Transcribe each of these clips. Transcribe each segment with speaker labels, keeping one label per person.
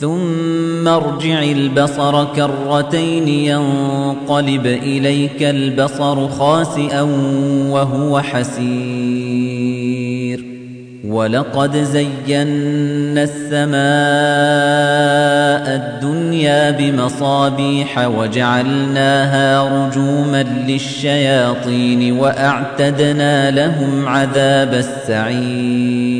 Speaker 1: ثم ارجع البصر كرتين ينقلب إليك البصر خاسئا وهو حسير. ولقد زينا السماء الدنيا بمصابيح وجعلناها رجوما للشياطين وأعتدنا لهم عذاب السعير.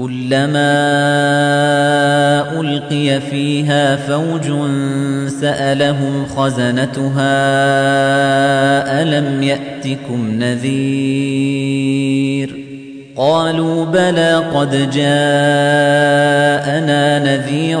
Speaker 1: كلما ألقي فيها فوج سألهم خزنتها ألم يأتكم نذير؟ قالوا بلى قد جاءنا نذير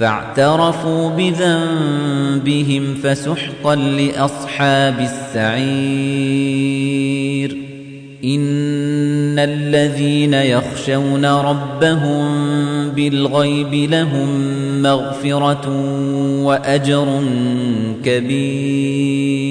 Speaker 1: فاعترفوا بذنبهم فسحقا لأصحاب السعير. إن الذين يخشون ربهم بالغيب لهم مغفرة وأجر كبير.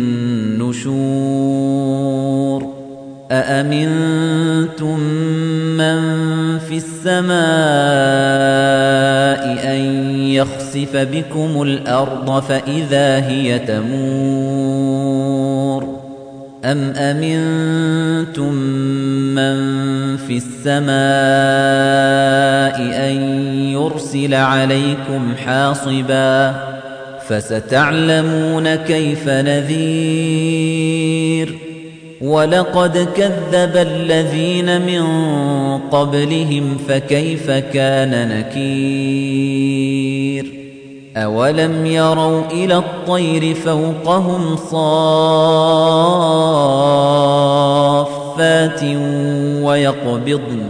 Speaker 1: النشور أأمنتم من في السماء أن يخسف بكم الأرض فإذا هي تمور أم أمنتم من في السماء أن يرسل عليكم حاصبا فستعلمون كيف نذير. ولقد كذب الذين من قبلهم فكيف كان نكير. أولم يروا إلى الطير فوقهم صافات ويقبضن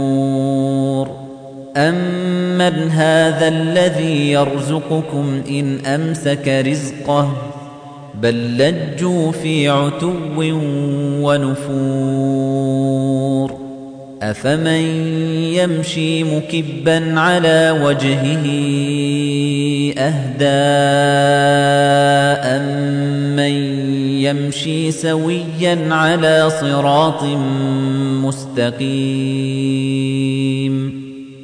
Speaker 1: أمن هذا الذي يرزقكم إن أمسك رزقه بل لجوا في عتو ونفور أفمن يمشي مكبا على وجهه أهدى يمشي سويا على صراط مستقيم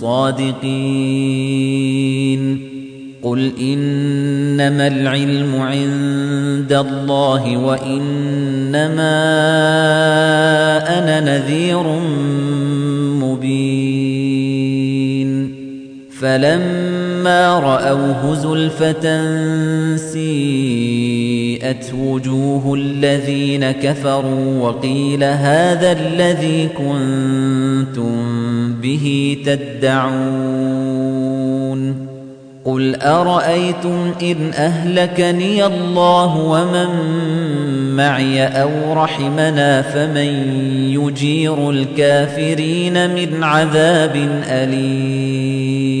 Speaker 1: صادقين قل إنما العلم عند الله وإنما أنا نذير مبين فلما رأوه زلفة سيئت وجوه الذين كفروا وقيل هذا الذي كنتم به تدعون قل أرأيتم إن أهلكني الله ومن معي أو رحمنا فمن يجير الكافرين من عذاب أليم